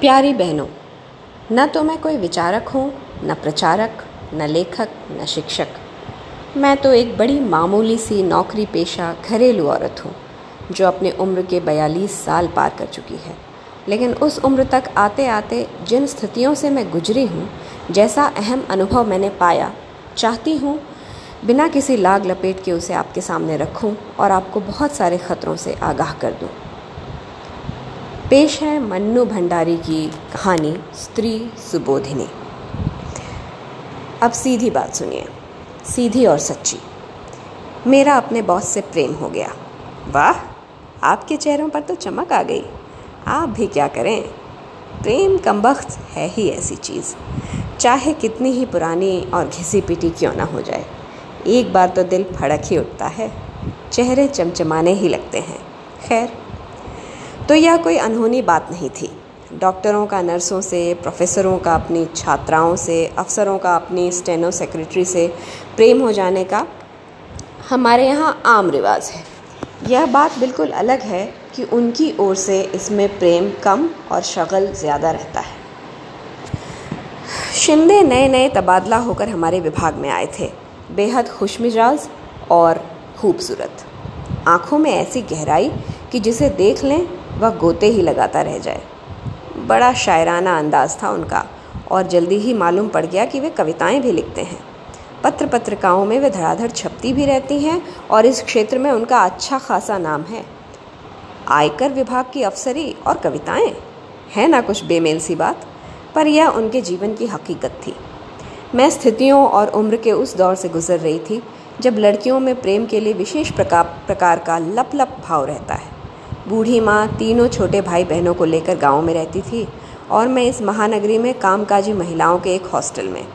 प्यारी बहनों, न तो मैं कोई विचारक हूँ, न प्रचारक, न लेखक, न शिक्षक मैं तो एक बड़ी मामूली सी नौकरी पेशा घरेलू औरत हूँ, जो अपने उम्र के बयालीस साल पार कर चुकी है लेकिन उस उम्र तक आते आते जिन स्थितियों से मैं गुजरी हूँ, जैसा अहम अनुभव मैंने पाया, चाहती हूँ, बिना किसी लाग लपेट के उसे आपके सामने रखूँ और आपको बहुत सारे ख़तरों से आगाह कर दूँ। पेश है मन्नू भंडारी की कहानी स्त्री सुबोधिनी। अब सीधी बात सुनिए, सीधी और सच्ची। मेरा अपने बॉस से प्रेम हो गया। वाह, आपके चेहरों पर तो चमक आ गई। आप भी क्या करें? प्रेम कमबख्त है ही ऐसी चीज़। चाहे कितनी ही पुरानी और घिसी पिटी क्यों ना हो जाए। एक बार तो दिल फड़क ही उठता है। चेहरे चमचमाने ही लगते हैं। खैर तो यह कोई अनहोनी बात नहीं थी। डॉक्टरों का, नर्सों से, प्रोफेसरों का, अपनी छात्राओं से, अफसरों का, अपनी स्टेनो सेक्रेटरी से प्रेम हो जाने का हमारे यहाँ आम रिवाज है। यह बात बिल्कुल अलग है कि उनकी ओर से इसमें प्रेम कम और शगल ज़्यादा रहता है। शिंदे नए नए तबादला होकर हमारे विभाग में आए थे। बेहद खुश मिजाज और खूबसूरत। आँखों में ऐसी गहराई कि जिसे देख लें वह गोते ही लगाता रह जाए। बड़ा शायराना अंदाज था उनका, और जल्दी ही मालूम पड़ गया कि वे कविताएँ भी लिखते हैं। पत्र पत्रिकाओं में वे धड़ाधड़ छपती भी रहती हैं, और इस क्षेत्र में उनका अच्छा खासा नाम है। आयकर विभाग की अफसरी और कविताएँ? हैं ना कुछ बेमेल सी बात? पर यह उनके जीवन की हकीकत थी। मैं स्थितियों और उम्र के उस दौर से गुजर रही थी, जब लड़कियों में प्रेम के लिए विशेष प्रकार प्रकार का लप लप भाव रहता है। बूढ़ी माँ तीनों छोटे भाई बहनों को लेकर गाँव में रहती थी और मैं इस महानगरी में कामकाजी महिलाओं के एक हॉस्टल में।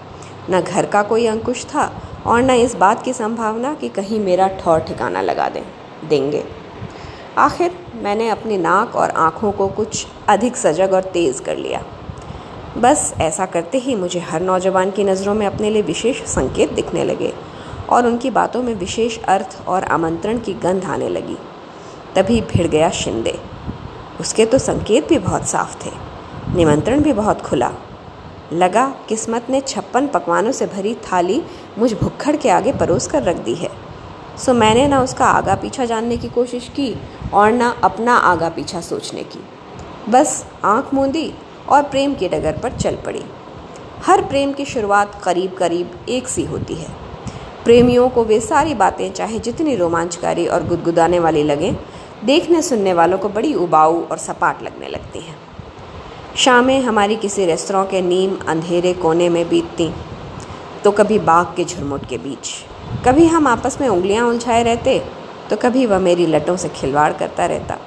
न घर का कोई अंकुश था और न इस बात की संभावना कि कहीं मेरा ठौर ठिकाना लगा दें, देंगे। आखिर मैंने अपनी नाक और आँखों को कुछ अधिक सजग और तेज़ कर लिया। बस ऐसा करते ही मुझे हर नौजवान की नज़रों में अपने लिए विशेष संकेत दिखने लगे और उनकी बातों में विशेष अर्थ और आमंत्रण की गंध आने लगी। तभी भिड़ गया शिंदे। उसके तो संकेत भी बहुत साफ़ थे, निमंत्रण भी बहुत खुला। लगा, किस्मत ने छप्पन पकवानों से भरी थाली मुझ भुक्खड़ के आगे परोस कर रख दी है। सो मैंने ना उसका आगा पीछा जानने की कोशिश की और ना अपना आगा पीछा सोचने की। बस आँख मूंदी और प्रेम की डगर पर चल पड़ी। हर प्रेम की शुरुआत करीब करीब एक सी होती है। प्रेमियों को वे सारी बातें चाहे जितनी रोमांचकारी और गुदगुदाने वाली लगें देखने सुनने वालों को बड़ी उबाऊ और सपाट लगने लगती हैं। शामें हमारी किसी रेस्तरों के नीम अंधेरे कोने में बीतती तो कभी बाग के झुरमुट के बीच, कभी हम आपस में उंगलियाँ उलझाए रहते तो कभी वह मेरी लटों से खिलवाड़ करता रहता।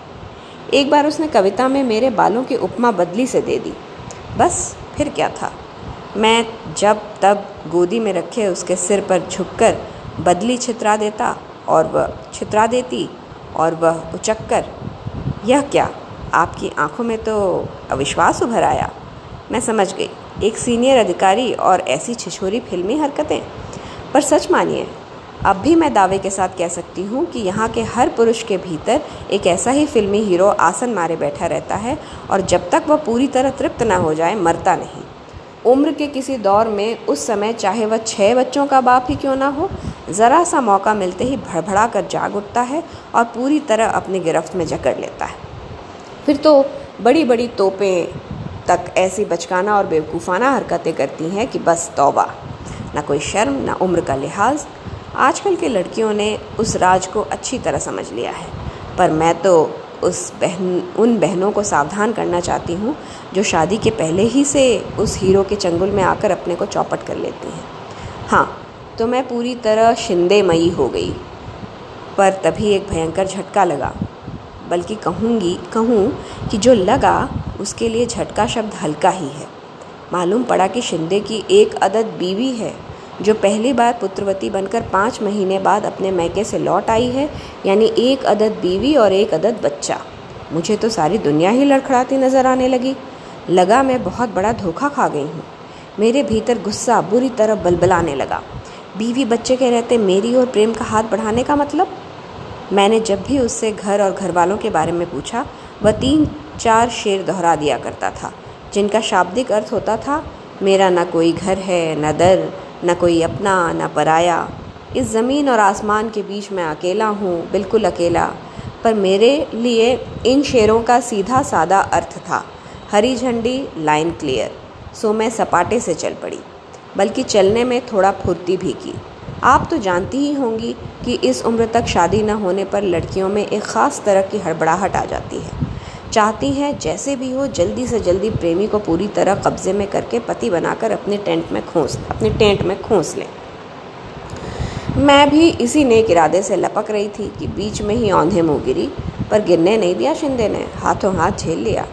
एक बार उसने कविता में मेरे बालों की उपमा बदली से दे दी। बस, फिर क्या था? मैं जब तब गोदी में रखे उसके सिर पर झुककर बदली छितरा देता और वह छितरा देती और वह उचक कर यह क्या? आपकी आँखों में तो अविश्वास उभर आया। मैं समझ गई। एक सीनियर अधिकारी और ऐसी छिछोरी फिल्मी हरकतें। पर सच मानिए, अब भी मैं दावे के साथ कह सकती हूँ कि यहाँ के हर पुरुष के भीतर एक ऐसा ही फिल्मी हीरो आसन मारे बैठा रहता है और जब तक वह पूरी तरह तृप्त ना हो जाए, मरता नहीं। उम्र के किसी दौर में उस समय चाहे वह छः बच्चों का बाप ही क्यों ना हो ज़रा सा मौका मिलते ही भड़भड़ा कर जाग उठता है और पूरी तरह अपनी गिरफ्त में जकड़ लेता है। फिर तो बड़ी बड़ी तोपें तक ऐसी बचकाना और बेवकूफ़ाना हरकतें करती हैं कि बस तौबा। ना कोई शर्म, ना उम्र का लिहाज। आजकल के लड़कियों ने उस राज को अच्छी तरह समझ लिया है। पर मैं तो उस बहन, उन बहनों को सावधान करना चाहती हूँ जो शादी के पहले ही से उस हीरो के चंगुल में आकर अपने को चौपट कर लेती हैं। हाँ तो मैं पूरी तरह शिंदेमयी हो गई। पर तभी एक भयंकर झटका लगा। बल्कि कहूँगी, कहूँ कि जो लगा, उसके लिए झटका शब्द हल्का ही है। मालूम पड़ा कि शिंदे की एक अदद बीवी है, जो पहली बार पुत्रवती बनकर पाँच महीने बाद अपने मैके से लौट आई है, यानी एक अदद बीवी और एक अदद बच्चा। मुझे तो सारी दुनिया ही लड़खड़ाती नज़र आने लगी। लगा, मैं बहुत बड़ा धोखा खा गई हूँ। मेरे भीतर गुस्सा बुरी तरह बलबलाने लगा। बीवी बच्चे के रहते मेरी और प्रेम का हाथ बढ़ाने का मतलब? मैंने जब भी उससे घर और घर वालों के बारे में पूछा, वह तीन चार शेर दोहरा दिया करता था, जिनका शाब्दिक अर्थ होता था, मेरा ना कोई घर है, न दर, न कोई अपना, न पराया। इस ज़मीन और आसमान के बीच मैं अकेला हूँ, बिल्कुल अकेला। पर मेरे लिए इन शेरों का सीधा सादा अर्थ था, हरी झंडी, लाइन क्लियर। सो मैं सपाटे से चल पड़ी। बल्कि चलने में थोड़ा फुर्ती भी की। आप तो जानती ही होंगी कि इस उम्र तक शादी न होने पर लड़कियों में एक ख़ास तरह की हड़बड़ाहट आ जाती है। चाहती हैं जैसे भी हो, जल्दी से जल्दी प्रेमी को पूरी तरह कब्ज़े में करके पति बनाकर अपने टेंट में खोस, अपने टेंट में खोस लें। मैं भी इसी नेक इरादे से लपक रही थी कि बीच में ही औंधे मुँह गिरी, पर गिरने नहीं दिया, शिंदे ने हाथों हाथ झेल लिया।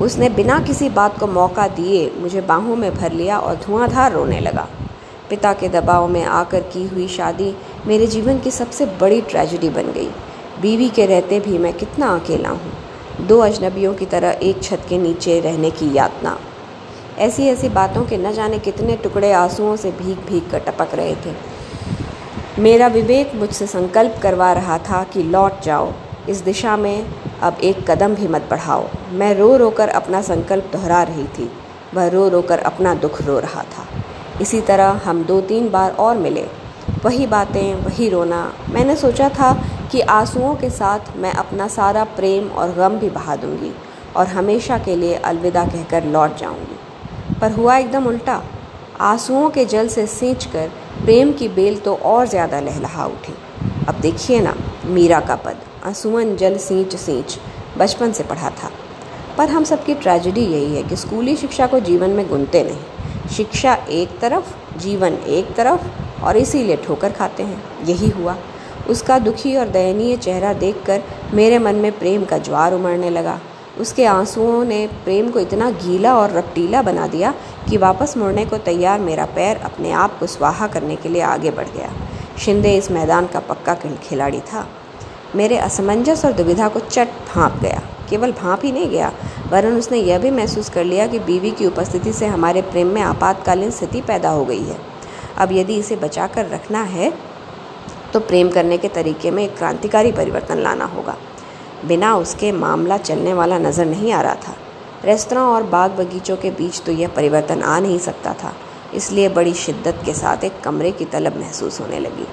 उसने बिना किसी बात को मौका दिए मुझे बाहों में भर लिया और धुआंधार रोने लगा। पिता के दबाव में आकर की हुई शादी मेरे जीवन की सबसे बड़ी ट्रेजिडी बन गई। बीवी के रहते भी मैं कितना अकेला हूँ। दो अजनबियों की तरह एक छत के नीचे रहने की यातना। ऐसी ऐसी बातों के न जाने कितने टुकड़े आंसुओं से भीग भीग कर टपक रहे थे। मेरा विवेक मुझसे संकल्प करवा रहा था कि लौट जाओ। इस दिशा में अब एक कदम भी मत बढ़ाओ। मैं रो रो कर अपना संकल्प दोहरा रही थी। वह रो रो कर अपना दुख रो रहा था। इसी तरह हम दो तीन बार और मिले। वही बातें, वही रोना। मैंने सोचा था कि आंसुओं के साथ मैं अपना सारा प्रेम और गम भी बहा दूँगी और हमेशा के लिए अलविदा कहकर लौट जाऊँगी। पर हुआ एकदम उल्टा। आंसुओं के जल से सींच कर प्रेम की बेल तो और ज़्यादा लहलहा उठी। अब देखिए ना, मीरा का पद। आंसुअन जल सींच सींच बचपन से पढ़ा था। पर हम सबकी ट्रेजिडी यही है कि स्कूली शिक्षा को जीवन में गुनते नहीं। शिक्षा एक तरफ़, जीवन एक तरफ़ और इसीलिए ठोकर खाते हैं। यही हुआ। उसका दुखी और दयनीय चेहरा देखकर मेरे मन में प्रेम का ज्वार उमड़ने लगा। उसके आंसुओं ने प्रेम को इतना गीला और रपटीला बना दिया कि वापस मुड़ने को तैयार मेरा पैर अपने आप को स्वाहा करने के लिए आगे बढ़ गया। शिंदे इस मैदान का पक्का खिलाड़ी था। मेरे असमंजस और दुविधा को चट भाँप गया। केवल भाँप ही नहीं गया, वरन उसने यह भी महसूस कर लिया कि बीवी की उपस्थिति से हमारे प्रेम में आपातकालीन स्थिति पैदा हो गई है। अब यदि इसे बचा कर रखना है तो प्रेम करने के तरीके में एक क्रांतिकारी परिवर्तन लाना होगा। बिना उसके मामला चलने वाला नज़र नहीं आ रहा था। रेस्तरा और बाग बगीचों के बीच तो यह परिवर्तन आ नहीं सकता था, इसलिए बड़ी शिद्दत के साथ एक कमरे की तलब महसूस होने लगी।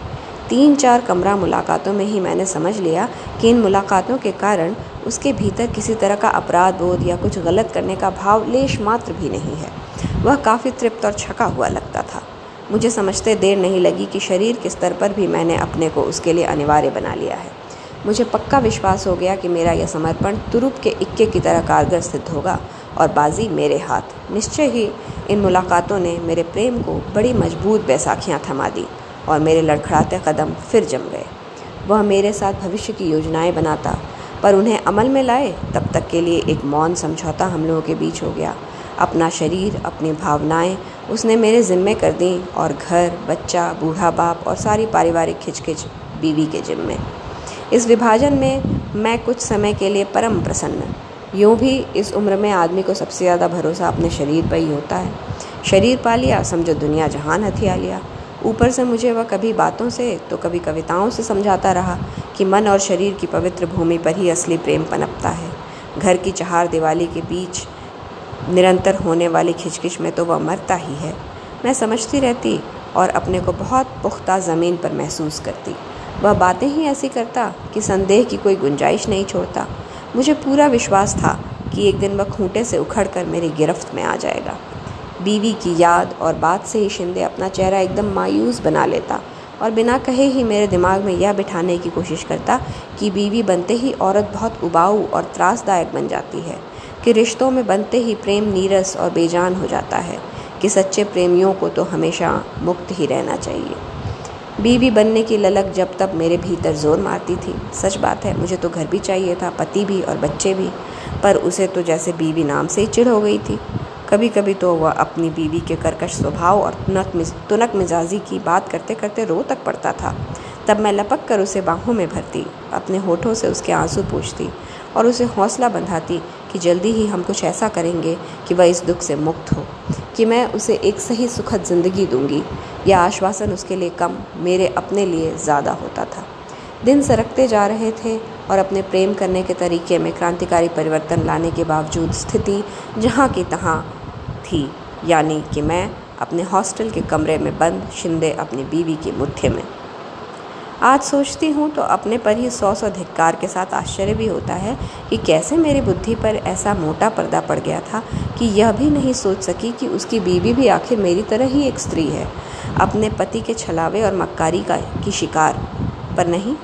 तीन चार कमरा मुलाकातों में ही मैंने समझ लिया कि इन मुलाकातों के कारण उसके भीतर किसी तरह का अपराध बोध या कुछ गलत करने का भाव लेश मात्र भी नहीं है। वह काफ़ी तृप्त और छका हुआ लगता था। मुझे समझते देर नहीं लगी कि शरीर के स्तर पर भी मैंने अपने को उसके लिए अनिवार्य बना लिया है। मुझे पक्का विश्वास हो गया कि मेरा यह समर्पण तुरुप के इक्के की तरह कारगर सिद्ध होगा और बाजी मेरे हाथ। निश्चय ही इन मुलाकातों ने मेरे प्रेम को बड़ी मज़बूत बैसाखियाँ थमा दी। और मेरे लड़खड़ाते कदम फिर जम गए। वह मेरे साथ भविष्य की योजनाएँ बनाता, पर उन्हें अमल में लाए, तब तक के लिए एक मौन समझौता हम लोगों के बीच हो गया। अपना शरीर, अपनी भावनाएँ उसने मेरे ज़िम्मे कर दी और घर, बच्चा, बूढ़ा बाप और सारी पारिवारिक खिचखिच बीवी के जिम्मे। इस विभाजन में मैं कुछ समय के लिए परम प्रसन्न। यूँ भी इस उम्र में आदमी को सबसे ज़्यादा भरोसा अपने शरीर पर ही होता है। शरीर पा लिया समझो दुनिया जहान हथिया लिया ऊपर से मुझे वह कभी बातों से तो कभी कविताओं से समझाता रहा कि मन और शरीर की पवित्र भूमि पर ही असली प्रेम पनपता है। घर की चहार दिवाली के बीच निरंतर होने वाली खिचकिच में तो वह मरता ही है। मैं समझती रहती और अपने को बहुत पुख्ता ज़मीन पर महसूस करती। वह बातें ही ऐसी करता कि संदेह की कोई गुंजाइश नहीं छोड़ता। मुझे पूरा विश्वास था कि एक दिन वह खूंटे से उखड़ कर मेरी गिरफ्त में आ जाएगा। बीवी की याद और बात से ही शिंदे अपना चेहरा एकदम मायूस बना लेता और बिना कहे ही मेरे दिमाग में यह बिठाने की कोशिश करता कि बीवी बनते ही औरत बहुत उबाऊ और त्रासदायक बन जाती है, कि रिश्तों में बनते ही प्रेम नीरस और बेजान हो जाता है, कि सच्चे प्रेमियों को तो हमेशा मुक्त ही रहना चाहिए। बीवी बनने की ललक जब तब मेरे भीतर ज़ोर मारती थी। सच बात है, मुझे तो घर भी चाहिए था, पति भी और बच्चे भी, पर उसे तो जैसे बीवी नाम से ही चिढ़ हो गई थी। कभी कभी तो वह अपनी बीवी के कर्कश स्वभाव और तुनक मिज, तुनक मिजाजी की बात करते करते रो तक पड़ता था। तब मैं लपक कर उसे बाहों में भरती, अपने होठों से उसके आँसू पूछती और उसे हौसला बंधाती कि जल्दी ही हम कुछ ऐसा करेंगे कि वह इस दुख से मुक्त हो, कि मैं उसे एक सही सुखद ज़िंदगी दूँगी। यह आश्वासन उसके लिए कम, मेरे अपने लिए ज़्यादा होता था। दिन सरकते जा रहे थे और अपने प्रेम करने के तरीके में क्रांतिकारी परिवर्तन लाने के बावजूद स्थिति जहाँ की तहाँ थी, यानी कि मैं अपने हॉस्टल के कमरे में बंद, शिंदे अपनी बीवी की मुट्ठी में। आज सोचती हूँ तो अपने पर ही सौ सौ धिक्कार के साथ आश्चर्य भी होता है कि कैसे मेरी बुद्धि पर ऐसा मोटा पर्दा पड़ गया था कि यह भी नहीं सोच सकी कि उसकी बीवी भी आखिर मेरी तरह ही एक स्त्री है, अपने पति के छलावे और मक्कारी का की शिकार। पर नहीं,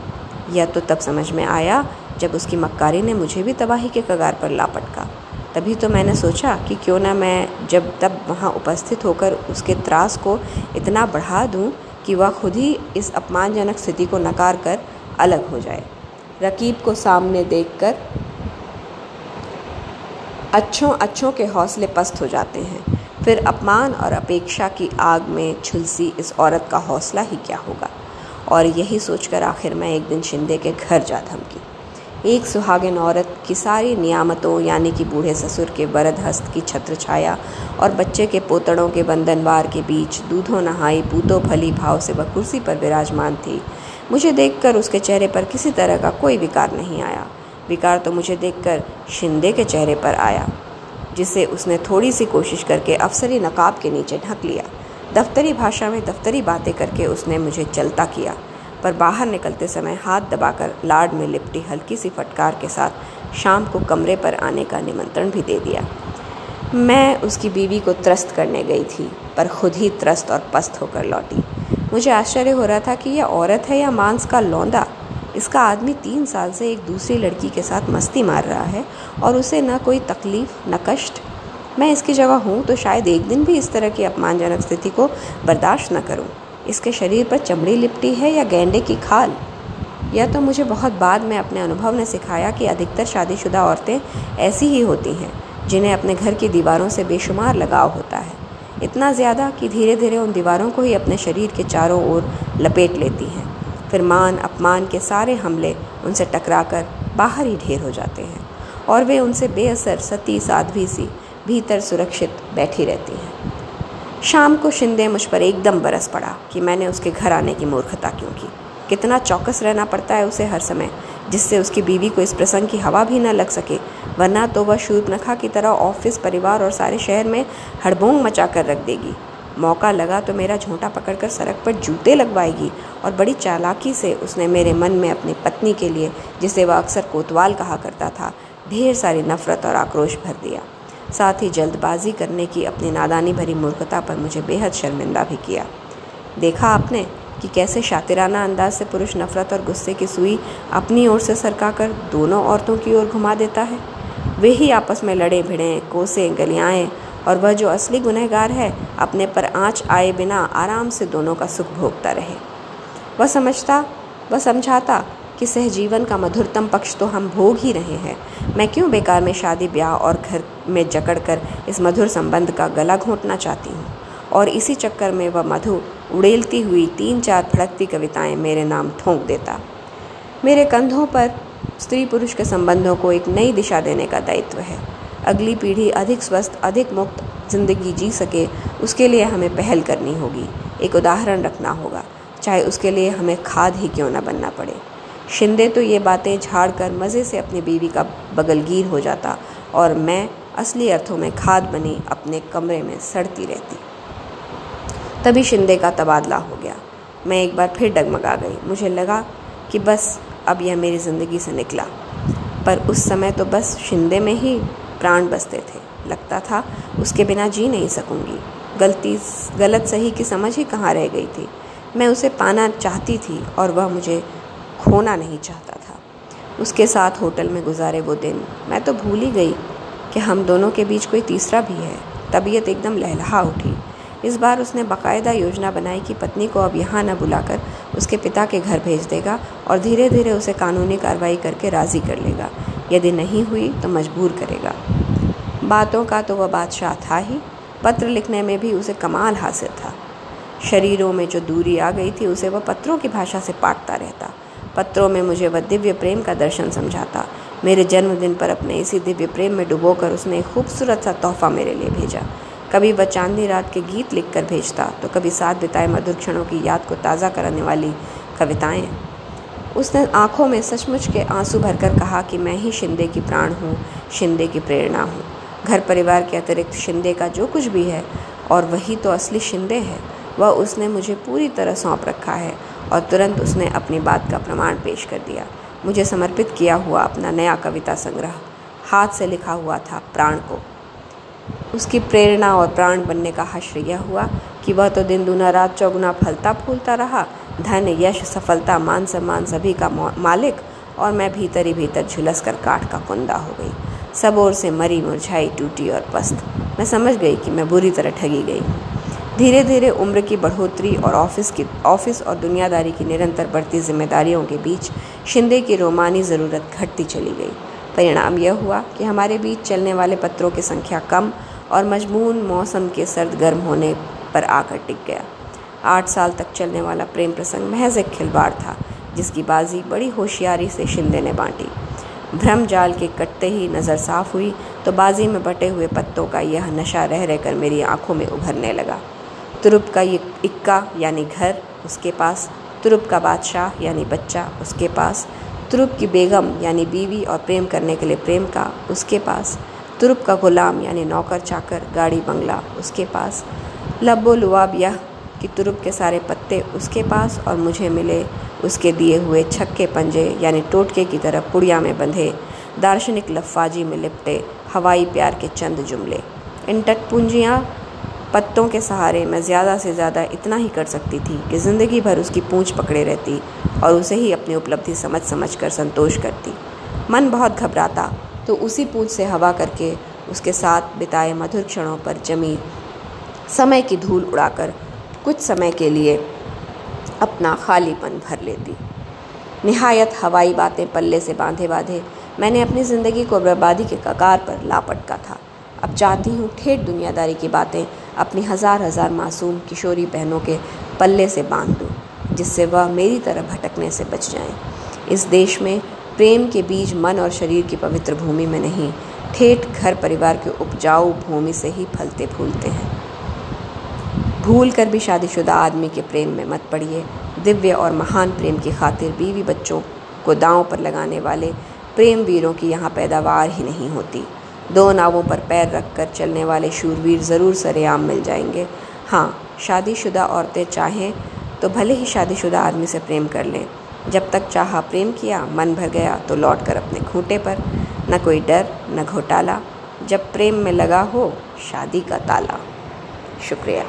यह तो तब समझ में आया जब उसकी मक्कारी ने मुझे भी तबाही के कगार पर ला पटका। तभी तो मैंने सोचा कि क्यों ना मैं जब तब वहाँ उपस्थित होकर उसके त्रास को इतना बढ़ा दूँ कि वह खुद ही इस अपमानजनक स्थिति को नकार कर अलग हो जाए। रकीब को सामने देखकर अच्छों अच्छों के हौसले पस्त हो जाते हैं। फिर अपमान और अपेक्षा की आग में झुलसी इस औरत का हौसला ही क्या होगा? और यही सोचकर आखिर मैं एक दिन शिंदे के घर जा धमकी। एक सुहागिन औरत की सारी नियामतों, यानी कि बूढ़े ससुर के वरद हस्त की छत्र छाया और बच्चे के पोतड़ों के बंधनवार के बीच दूधों नहाई, पूतों फली भाव से वह कुर्सी पर विराजमान थी। मुझे देखकर उसके चेहरे पर किसी तरह का कोई विकार नहीं आया। विकार तो मुझे देखकर शिंदे के चेहरे पर आया, जिसे उसने थोड़ी सी कोशिश करके अफसरी नकाब के नीचे ढक लिया। दफ्तरी भाषा में दफ्तरी बातें करके उसने मुझे चलता किया। पर बाहर निकलते समय हाथ दबाकर लाड में लिपटी हल्की सी फटकार के साथ शाम को कमरे पर आने का निमंत्रण भी दे दिया। मैं उसकी बीवी को त्रस्त करने गई थी, पर खुद ही त्रस्त और पस्त होकर लौटी। मुझे आश्चर्य हो रहा था कि यह औरत है या मांस का लौंदा। इसका आदमी तीन साल से एक दूसरी लड़की के साथ मस्ती मार रहा है और उसे न कोई तकलीफ़, न कष्ट। मैं इसकी जगह हूँ तो शायद एक दिन भी इस तरह की अपमानजनक स्थिति को बर्दाश्त न करूँ। इसके शरीर पर चमड़ी लिपटी है या गेंडे की खाल? यह तो मुझे बहुत बाद में अपने अनुभव ने सिखाया कि अधिकतर शादीशुदा औरतें ऐसी ही होती हैं, जिन्हें अपने घर की दीवारों से बेशुमार लगाव होता है। इतना ज़्यादा कि धीरे धीरे उन दीवारों को ही अपने शरीर के चारों ओर लपेट लेती हैं। फिर मान, अपमान के सारे हमले उनसे टकराकर बाहर ही ढेर हो जाते हैं और वे उनसे बेअसर, सती, साध्वी सी, भीतर सुरक्षित बैठी रहती हैं। शाम को शिंदे मुझ पर एकदम बरस पड़ा कि मैंने उसके घर आने की मूर्खता क्यों की। कितना चौकस रहना पड़ता है उसे हर समय, जिससे उसकी बीवी को इस प्रसंग की हवा भी न लग सके, वरना तो वह शूर्पनखा की तरह ऑफ़िस, परिवार और सारे शहर में हड़बोंग मचा कर रख देगी। मौका लगा तो मेरा झोंटा पकड़कर सड़क पर जूते लगवाएगी और बड़ी चालाकी से उसने मेरे मन में अपनी पत्नी के लिए, जिसे वह अक्सर कोतवाल कहा करता था, ढेर सारी नफरत और आक्रोश भर दिया। साथ ही जल्दबाजी करने की अपनी नादानी भरी मूर्खता पर मुझे बेहद शर्मिंदा भी किया। देखा आपने कि कैसे शातिराना अंदाज से पुरुष नफरत और गुस्से की सुई अपनी ओर से सरकाकर दोनों औरतों की ओर घुमा देता है? वे ही आपस में लड़े, भिड़े, कोसे, गलियाएँ और वह जो असली गुनहगार है, अपने पर आँच आए बिना आराम से दोनों का सुख भोगता रहे। वह समझता, वह समझाता कि सहजीवन का मधुरतम पक्ष तो हम भोग ही रहे हैं। मैं क्यों बेकार में शादी, ब्याह और घर में जकड़ कर इस मधुर संबंध का गला घोंटना चाहती हूँ? और इसी चक्कर में वह मधु उड़ेलती हुई तीन चार फड़कती कविताएँ मेरे नाम ठोंक देता। मेरे कंधों पर स्त्री पुरुष के संबंधों को एक नई दिशा देने का दायित्व है। अगली पीढ़ी अधिक स्वस्थ, अधिक मुक्त ज़िंदगी जी सके, उसके लिए हमें पहल करनी होगी। एक उदाहरण रखना होगा, चाहे उसके लिए हमें खाद ही क्यों न बनना पड़े। शिंदे तो ये बातें झाड़ कर मज़े से अपनी बीवी का बगलगीर हो जाता और मैं असली अर्थों में खाद बनी अपने कमरे में सड़ती रहती। तभी शिंदे का तबादला हो गया। मैं एक बार फिर डगमगा गई। मुझे लगा कि बस अब यह मेरी ज़िंदगी से निकला। पर उस समय तो बस शिंदे में ही प्राण बसते थे। लगता था उसके बिना जी नहीं सकूँगी। गलती गलत सही की समझ ही कहाँ रह गई थी। मैं उसे पाना चाहती थी और वह मुझे खोना नहीं चाहता था। उसके साथ होटल में गुजारे वो दिन। मैं तो भूल ही गई कि हम दोनों के बीच कोई तीसरा भी है। तबीयत एकदम लहलहा उठी। इस बार उसने बाकायदा योजना बनाई कि पत्नी को अब यहाँ न बुलाकर उसके पिता के घर भेज देगा और धीरे धीरे उसे कानूनी कार्रवाई करके राज़ी कर लेगा। यदि नहीं हुई तो मजबूर करेगा। बातों का तो वह बादशाह था ही। पत्र लिखने में भी उसे कमाल हासिल था। शरीरों में जो दूरी आ गई थी, उसे वह पत्रों की भाषा से पाटता रहता। पत्रों में मुझे वह दिव्य प्रेम का दर्शन समझाता। मेरे जन्मदिन पर अपने इसी दिव्य प्रेम में डुबोकर उसने एक खूबसूरत सा तोहफा मेरे लिए भेजा। कभी वह चांदनी रात के गीत लिखकर भेजता तो कभी साथ बिताए मधुर क्षणों की याद को ताज़ा कराने वाली कविताएँ। उसने आँखों में सचमुच के आँसू भरकर कहा कि मैं ही शिंदे की प्राण हूँ, शिंदे की प्रेरणा हूँ। घर परिवार के अतिरिक्त शिंदे का जो कुछ भी है, और वही तो असली शिंदे है। वह उसने मुझे पूरी तरह सौंप रखा है। और तुरंत उसने अपनी बात का प्रमाण पेश कर दिया। मुझे समर्पित किया हुआ अपना नया कविता संग्रह, हाथ से लिखा हुआ था प्राण को। उसकी प्रेरणा और प्राण बनने का हश्र यह हुआ कि वह तो दिन दूना रात चौगुना फलता फूलता रहा, धन, यश, सफलता, मान सम्मान सभी का मालिक और मैं भीतर ही भीतर झुलस कर काठ का कुंदा हो गई। सब ओर से मरी मुरझाई टूटी और पस्त। मैं समझ गई कि मैं बुरी तरह ठगी गई। धीरे धीरे उम्र की बढ़ोतरी और ऑफ़िस की, ऑफ़िस और दुनियादारी की निरंतर बढ़ती जिम्मेदारियों के बीच शिंदे की रोमानी ज़रूरत घटती चली गई। परिणाम यह हुआ कि हमारे बीच चलने वाले पत्रों की संख्या कम और मजमून मौसम के सर्द गर्म होने पर आकर टिक गया। आठ साल तक चलने वाला प्रेम प्रसंग महज एक खिलवाड़ था, जिसकी बाजी बड़ी होशियारी से शिंदे ने बांटी। भ्रम जाल के कटते ही नज़र साफ़ हुई तो बाजी में बटे हुए पत्तों का यह नशा रह रहकर मेरी आँखों में उभरने लगा। तुरुप का इक्का, यानी घर, उसके पास। तुरुप का बादशाह, यानी बच्चा, उसके पास। तुरुप की बेगम, यानी बीवी, और प्रेम करने के लिए प्रेम का, उसके पास। तुरुप का गुलाम, यानी नौकर, चाकर, गाड़ी, बंगला, उसके पास। लब्बो लुआब यह कि तुरुप के सारे पत्ते उसके पास और मुझे मिले। उसके दिए हुए छक्के पंजे, यानी टोटके की तरह पुड़िया में बंधे। दार्शनिक लफाजी में लिपटे, हवाई प्यार के चंद जुमले। इन टटपुंजियाँ पत्तों के सहारे मैं ज़्यादा से ज़्यादा इतना ही कर सकती थी कि ज़िंदगी भर उसकी पूँछ पकड़े रहती और उसे ही अपनी उपलब्धि समझ समझ कर संतोष करती। मन बहुत घबराता तो उसी पूँछ से हवा करके उसके साथ बिताए मधुर क्षणों पर जमी। समय की धूल उड़ाकर कुछ समय के लिए अपना खालीपन भर लेती। निहायत हवाई बातें पल्ले से बांधे बांधे मैंने अपनी ज़िंदगी को बर्बादी के कगार पर लापटका था। अब चाहती हूँ ठेठ दुनियादारी की बातें अपनी हज़ार हज़ार मासूम किशोरी बहनों के पल्ले से बाँध दूँ, जिससे वह मेरी तरह भटकने से बच जाएँ। इस देश में प्रेम के बीज मन और शरीर की पवित्र भूमि में नहीं, ठेठ घर परिवार के उपजाऊ भूमि से ही फलते फूलते हैं। भूल कर भी शादीशुदा आदमी के प्रेम में मत पड़िए। दिव्य और महान प्रेम की खातिर बीवी बच्चों को दांव पर लगाने वाले प्रेम वीरों की यहाँ पैदावार ही नहीं होती। दो नावों पर पैर रखकर चलने वाले शूरवीर ज़रूर सरेआम मिल जाएँगे। हाँ शादीशुदा औरतें चाहें तो भले ही शादीशुदा आदमी से प्रेम कर लें। जब तक चाहा प्रेम किया, मन भर गया तो लौट कर अपने खूंटे पर, न कोई डर, न घोटाला। जब प्रेम में लगा हो, शादी का ताला। शुक्रिया।